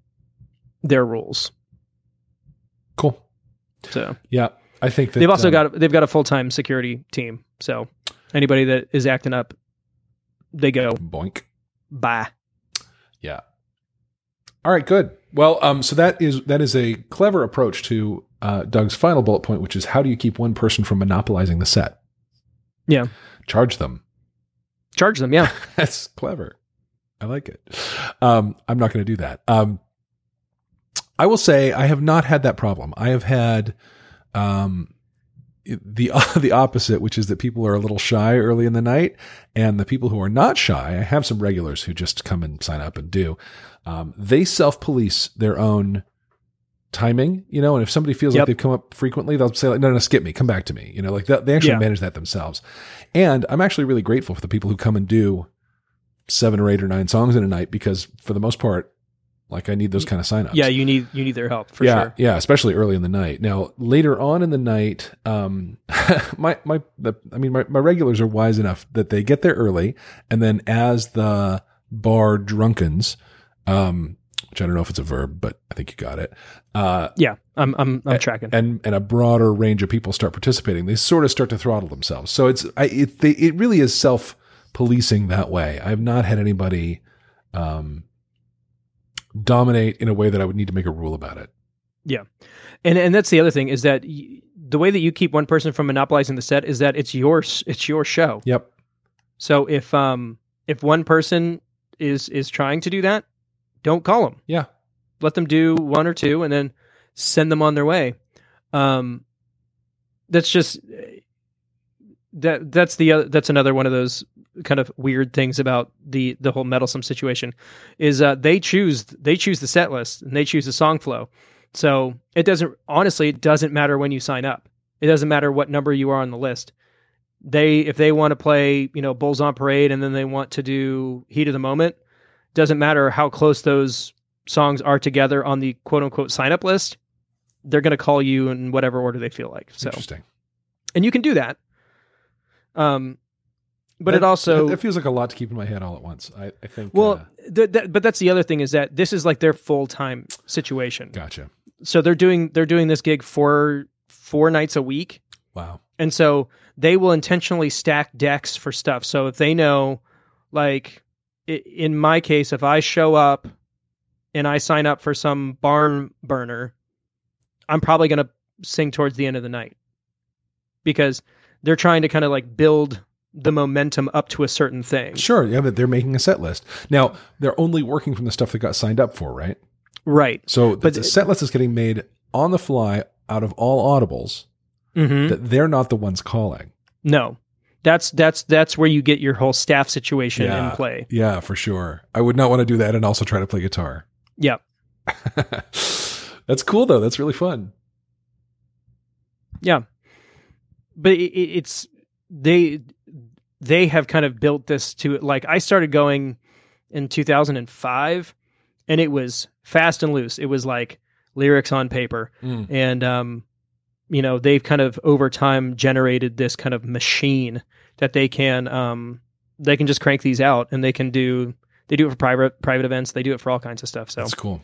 their rules Cool. so Yeah, I think that they've also um, got they've got a full-time security team so anybody that is acting up they go boink. bye Yeah. All right, good. Well, um, so that is that is a clever approach to uh, Doug's final bullet point, which is how do you keep one person from monopolizing the set? Yeah. charge them. charge them yeah (laughs) That's clever. I like it. Um, I'm not going to do that. Um, I will say I have not had that problem. I have had um, the (laughs) the opposite, which is that people are a little shy early in the night, and the people who are not shy, I have some regulars who just come and sign up and do. Um, they self police their own timing, you know, and if somebody feels like they've come up frequently, they'll say like, no, no, skip me, come back to me. You know, like that, they actually Yeah. manage that themselves. And I'm actually really grateful for the people who come and do seven or eight or nine songs in a night because for the most part, like I need those kind of signups. yeah you need you need their help for yeah, sure yeah, especially early in the night. Now, later on in the night, um, (laughs) my my the, I mean, my, my regulars are wise enough that they get there early, and then as the bar drunkens, um, which I don't know if it's a verb, but I think you got it. Uh, Yeah, I'm I'm I'm tracking. and and a broader range of people start participating, they sort of start to throttle themselves. So it's I, it they, it really is self policing that way. I've not had anybody um, dominate in a way that I would need to make a rule about it. Yeah, and and that's the other thing is that y- the way that you keep one person from monopolizing the set is that it's yours. It's your show. Yep. So if um if one person is is trying to do that, don't call them. Yeah. Let them do one or two, and then send them on their way. Um, that's just that that's the other, that's another one of those kind of weird things about the the whole Metalsome situation is uh, they choose they choose the set list and they choose the song flow. So it doesn't honestly it doesn't matter when you sign up. It doesn't matter what number you are on the list. They if they want to play you know Bulls on Parade and then they want to do Heat of the Moment, doesn't matter how close those songs are together on the quote unquote sign up list. They're going to call you in whatever order they feel like. So Interesting. and you can do that. Um, but it also it feels like a lot to keep in my head all at once. I, I think. well, uh, th- that, but that's the other thing is that this is like their full time situation. gotcha. So they're doing they're doing this gig four four nights a week, Wow. and so they will intentionally stack decks for stuff. So if they know, like in my case, if I show up and I sign up for some barn burner, I'm probably going to sing towards the end of the night because they're trying to kind of like build the momentum up to a certain thing. Sure. Yeah, but they're making a set list now. They're only working from the stuff they got signed up for, right? Right. So But the it- set list is getting made on the fly out of all audibles hmm that they're not the ones calling. No. That's that's that's where you get your whole staff situation Yeah. in play. Yeah, for sure. I would not want to do that and also try to play guitar. Yeah. (laughs) That's cool though. That's really fun. Yeah. But it- it's they they have kind of built this to like I started going in 2005 and it was fast and loose. It was like lyrics on paper Mm. and um you know they've kind of over time generated this kind of machine that they can um they can just crank these out and they can do they do it for private private events they do it for all kinds of stuff so That's cool.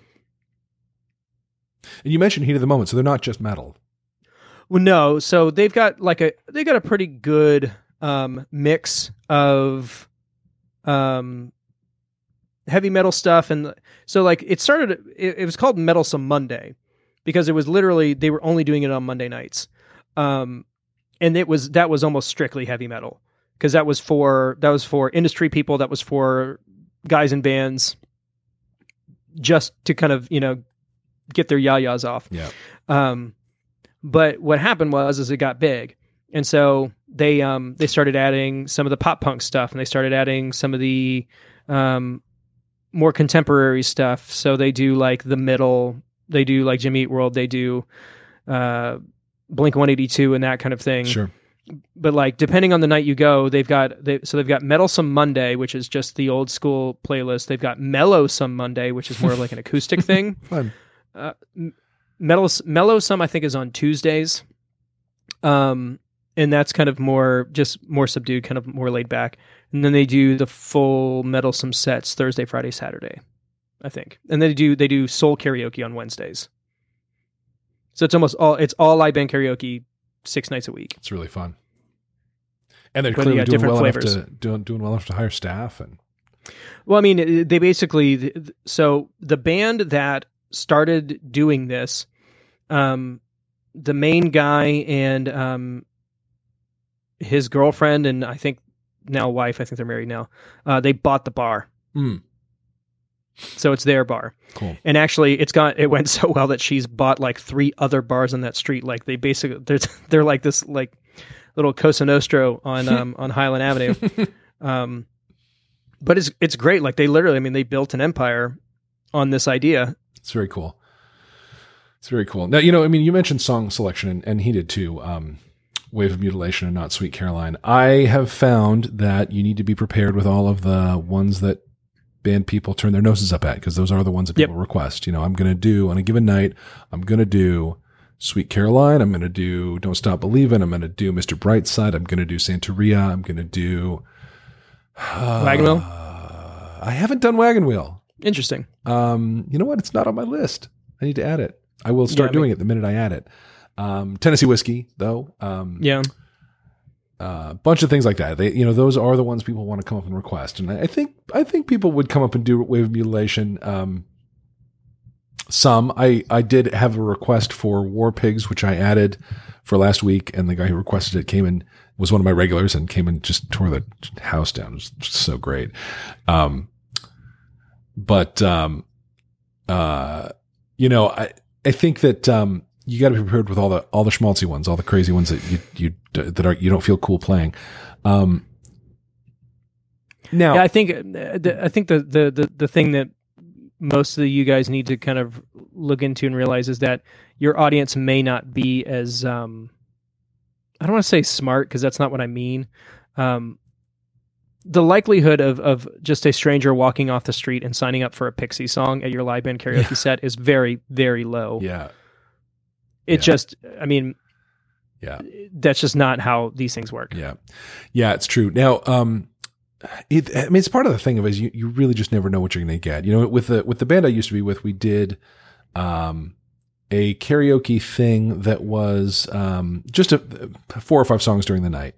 And you mentioned heat of the moment, so they're not just metal. well no so they've got like a they got a pretty good um mix of um heavy metal stuff and so like it started it, it was called metalsome monday because it was literally they were only doing it on monday nights. Um and it was that was almost strictly heavy metal because that was for that was for industry people that was for guys in bands just to kind of you know get their yah-yahs off. Yeah. um but what happened was is it got big. And so they um they started adding some of the pop punk stuff and they started adding some of the um more contemporary stuff. So they do like the middle they do like jimmy Eat world they do uh blink 182 and that kind of thing. Sure. but like depending on the night you go they've got they so they've got metalsome monday which is just the old school playlist. They've got mellowsome monday which is more of like an acoustic (laughs) thing. Fun. uh, metal mellow some I think is on Tuesdays, um, and that's kind of more just more subdued, kind of more laid back. And then they do the full Metalsome sets Thursday, Friday, Saturday, I think, and they do they do soul karaoke on Wednesdays. So it's almost all it's all live band karaoke six nights a week. It's really fun. And they're But clearly doing well flavors. enough to doing, doing well enough to hire staff and Well, I mean, they basically so the band that started doing this, um, the main guy and um, his girlfriend and I think now wife, I think they're married now. Uh, they bought the bar, Mm, so it's their bar. cool. And actually, it's got it went (laughs) so well that she's bought like three other bars on that street. Like they basically they're (laughs) they're like this like little Cosa Nostra on (laughs) um, on Highland Avenue. Um, but it's it's great. Like they literally, I mean, they built an empire on this idea. It's very cool. It's very cool. Now, you know, I mean, you mentioned song selection, and, and he did too. Um, Wave of Mutilation and Not Sweet Caroline. I have found that you need to be prepared with all of the ones that band people turn their noses up at because those are the ones that Yep. people request. You know, I'm going to do on a given night, I'm going to do Sweet Caroline. I'm going to do Don't Stop Believing. I'm going to do Mr. Brightside. I'm going to do Santeria. I'm going to do Wagon Wheel? Uh, I haven't done Wagon Wheel. Interesting. Um, you know what? It's not on my list. I need to add it. I will start Yeah, I doing it the minute I add it. Um, Tennessee whiskey, though. Um, Yeah. a bunch of things like that. They, you know, those are the ones people want to come up and request, and I, think I think people would come up and do wave mutilation. Um, some I I did have a request for War Pigs, which I added for last week, and the guy who requested it came in was one of my regulars and came and just tore the house down. It was just so great. Um, but um, uh, you know, I I think that um, you got to be prepared with all the all the schmaltzy ones, all the crazy ones that you you that are you don't feel cool playing. Um, now, Yeah, I think uh, the, I think the, the the the thing that most of you guys need to kind of look into and realize is that your audience may not be as um, I don't want to say smart because that's not what I mean. Um, the likelihood of of just a stranger walking off the street and signing up for a Pixie song at your live band karaoke set is very very low. yeah, It yeah. just, I mean, yeah, that's just not how these things work. yeah, yeah. It's true. Now, um, it, I mean, it's part of the thing of is you, you really just never know what you're going to get. You know, with the with the band I used to be with, we did um, a karaoke thing that was um, just a, four or five songs during the night,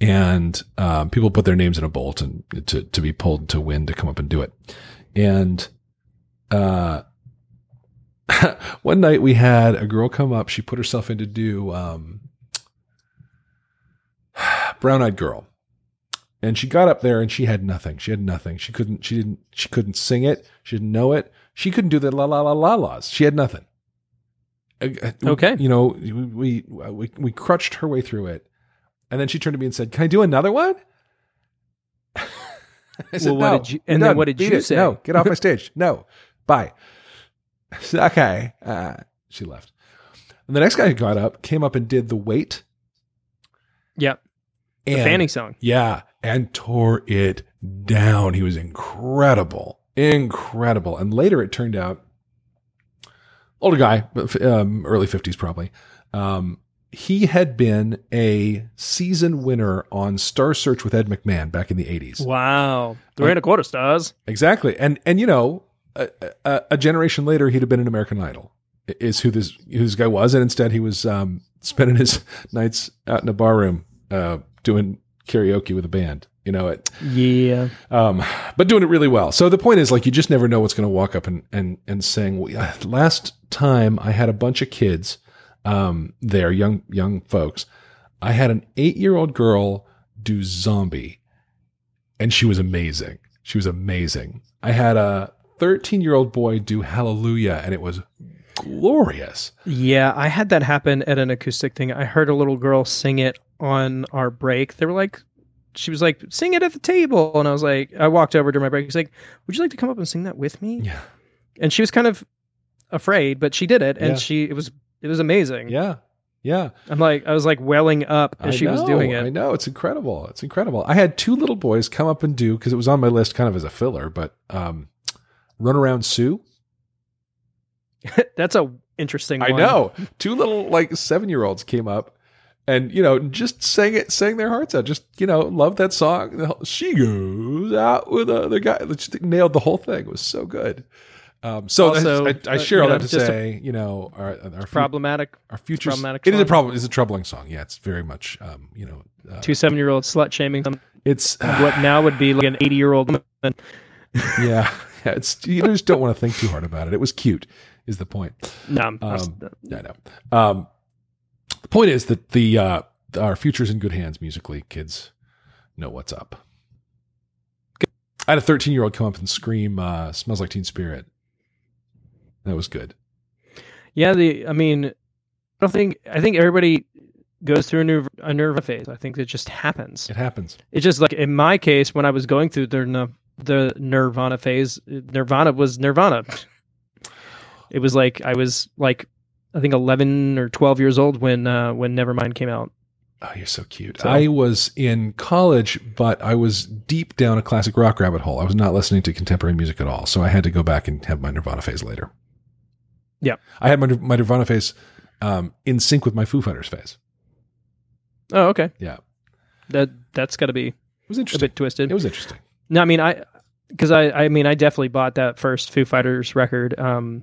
and um, people put their names in a bolt and to to be pulled to win to come up and do it. And uh, (laughs) one night we had a girl come up. She put herself in to do um, (sighs) Brown Eyed Girl and she got up there and she had nothing. She had nothing. She couldn't. She didn't. She couldn't sing it. She didn't know it. She couldn't do the la la la la la's. She had nothing. Uh, uh, Okay. You know, we we we crutched her way through it, and then she turned to me and said, "Can I do another one?" (laughs) I said, Well, what "No, did you- and then done. what did Beat you it. say? No, get off my stage. No, bye. Said, (laughs) okay. Uh, she left. And the next guy who got up came up and did the wait. Yep. The and- Fanny song. yeah, and tore it down. He was incredible, incredible. And later it turned out, older guy, um, early fifties probably. Um, he had been a season winner on Star Search with Ed McMahon back in the eighties. Wow. Three and a quarter stars. Exactly, and and you know, a, a, a generation later, he'd have been an American Idol. Is who this who this guy was, and instead he was um, spending his (laughs) nights out in a bar room uh, doing karaoke with a band. You know it, Yeah. um, but doing it really well. So the point is, like, you just never know what's going to walk up and and and sing. Uh, Last time I had a bunch of kids um, there, young young folks. I had an eight year old girl do zombie, and she was amazing. She was amazing. I had a thirteen year old boy do Hallelujah, and it was glorious. Yeah, I had that happen at an acoustic thing. I heard a little girl sing it on our break. They were like, she was like, sing it at the table. And I was like, I walked over during my break. He's like, would you like to come up and sing that with me? Yeah, And she was kind of afraid, but she did it. And Yeah. she, it was, it was amazing. yeah, yeah. I'm like, I was like welling up as I she was doing it. I know it's incredible. It's incredible. I had two little boys come up and do because it was on my list, kind of as a filler. But um, run around Sue. (laughs) That's a interesting I one. know two little like seven year olds came up and you know just sang it, sang their hearts out. Just you know, love that song. She goes out with the guy. Just nailed the whole thing. It was so good. Um, so Also, I, I uh, share you all know, that to just a- say, you know, our our, Problematic. our future. problematic It is a problem. It's a troubling song. Yeah, it's very much. Um, you know, uh, Two seven year old slut shaming it's what now would be like an 80 year old yeah, (laughs) yeah, it's you just don't want to think too hard about it. It was cute, is the point. No, I'm- Um, I know. Um, the point is that the uh, our future's in good hands musically. Kids know what's up. I had a 13 year old come up and scream, uh, "Smells like Teen Spirit." That was good. Yeah, the I mean, I don't think I think everybody goes through a, nerve, a Nirvana phase. I think it just happens. It happens. It's just like in my case when I was going through the the Nirvana phase, Nirvana was Nirvana. It was like I was like I think 11 or 12 years old when uh, when Nevermind came out. Oh, you're so cute. So- I was in college, but I was deep down a classic rock rabbit hole. I was not listening to contemporary music at all, so I had to go back and have my Nirvana phase later. Yeah. I had my, my Nirvana phase um, in sync with my Foo Fighters phase. Oh, okay. Yeah, That that's got to be it was interesting. a bit twisted. It was interesting. No, I mean I because I I mean I definitely bought that first Foo Fighters record um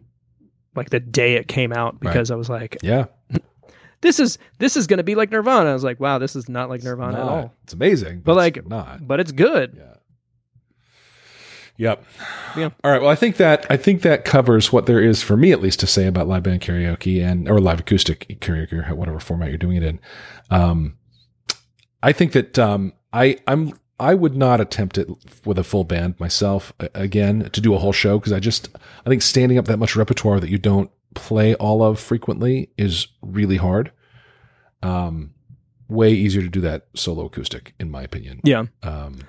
like the day it came out because I was like Yeah. (laughs) this is this is going to be like Nirvana. I was like wow this is not like Nirvana at all. It's amazing, But, but, like- it's not. But it's good. Yeah. Yep. Yeah. All right. Well, I think that I think that covers what there is for me, at least, to say about live band karaoke and or live acoustic karaoke, or whatever format you're doing it in. Um, I think that um, I I'm I would not attempt it with a full band myself again to do a whole show because I just I think standing up that much repertoire that you don't play all of frequently is really hard. Um, way easier to do that solo acoustic, in my opinion. Yeah. Um,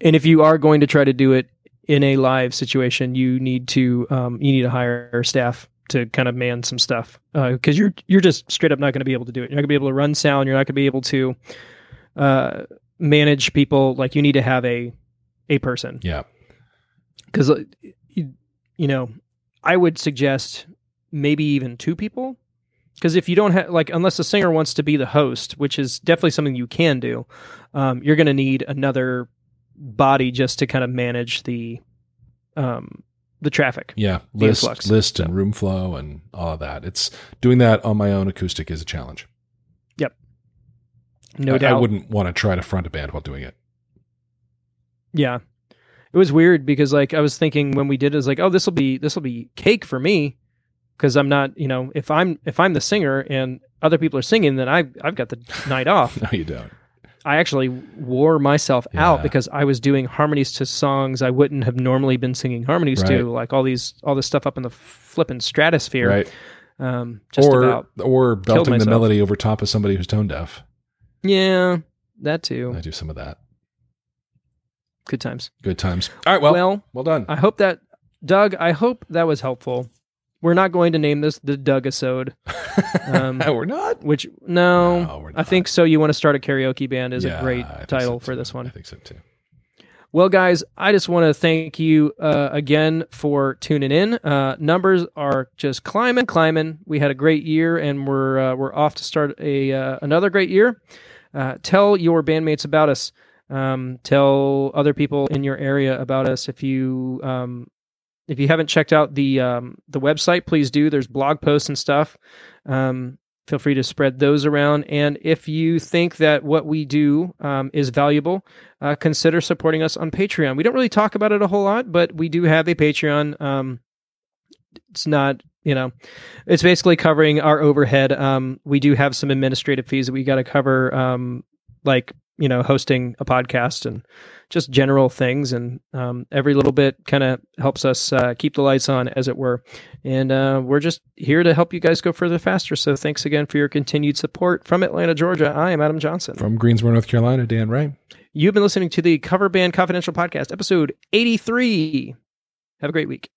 And if you are going to try to do it in a live situation, you need to um, you need to hire staff to kind of man some stuff because you're you're just straight up not going to be able to do it. You're not going to be able to run sound. You're not going to be able to uh, manage people. Like you need to have a a person yeah. because you, you know I would suggest maybe even two people because if you don't have like unless the singer wants to be the host, which is definitely something you can do, um, you're going to need another body just to kind of manage the um the traffic. Yeah, list, influx. list, and room flow, and all of that. It's doing that on my own acoustic is a challenge. No I, doubt. I wouldn't want to try to front a band while doing it. Yeah. It was weird because like I was thinking when we did it, I was like, oh, this will be this will be cake for me because I'm not, you know, if I'm if I'm the singer and other people are singing, then I I've got the (laughs) night off. No, you don't. I actually wore myself Yeah. out because I was doing harmonies to songs I wouldn't have normally been singing harmonies Right. to, like all these all this stuff up in the flipping stratosphere. Right. Um, just or about or belting the melody over top of somebody who's tone deaf. Yeah, that too. I do some of that. Good times. Good times. All right. Well, well, well done. I hope that Doug, I hope that was helpful. We're not going to name this the Doug episode, (laughs) um, we're not. which no, No, we're I think so. You want to start a karaoke band is Yeah, a great title so, for this one. I think so too. Well, guys, I just want to thank you uh, again for tuning in. Uh, numbers are just climbing, climbing. We had a great year, and we're uh, we're off to start a uh, another great year. Uh, tell your bandmates about us. Um, tell other people in your area about us. If you um, if you haven't checked out the um, the website, please do. There's blog posts and stuff. Um, feel free to spread those around. And if you think that what we do um, is valuable, uh, consider supporting us on Patreon. We don't really talk about it a whole lot, but we do have a Patreon. It's not, you know, it's basically covering our overhead. Um, we do have some administrative fees that we got to cover, um, like you know, hosting a podcast and just general things. And um, every little bit kind of helps us uh, keep the lights on, as it were. And uh, we're just here to help you guys go further faster. So thanks again for your continued support from Atlanta, Georgia. I am Adam Johnson. From Greensboro, North Carolina, Dan Ray. You've been listening to the Cover Band Confidential Podcast, episode 83. Have a great week.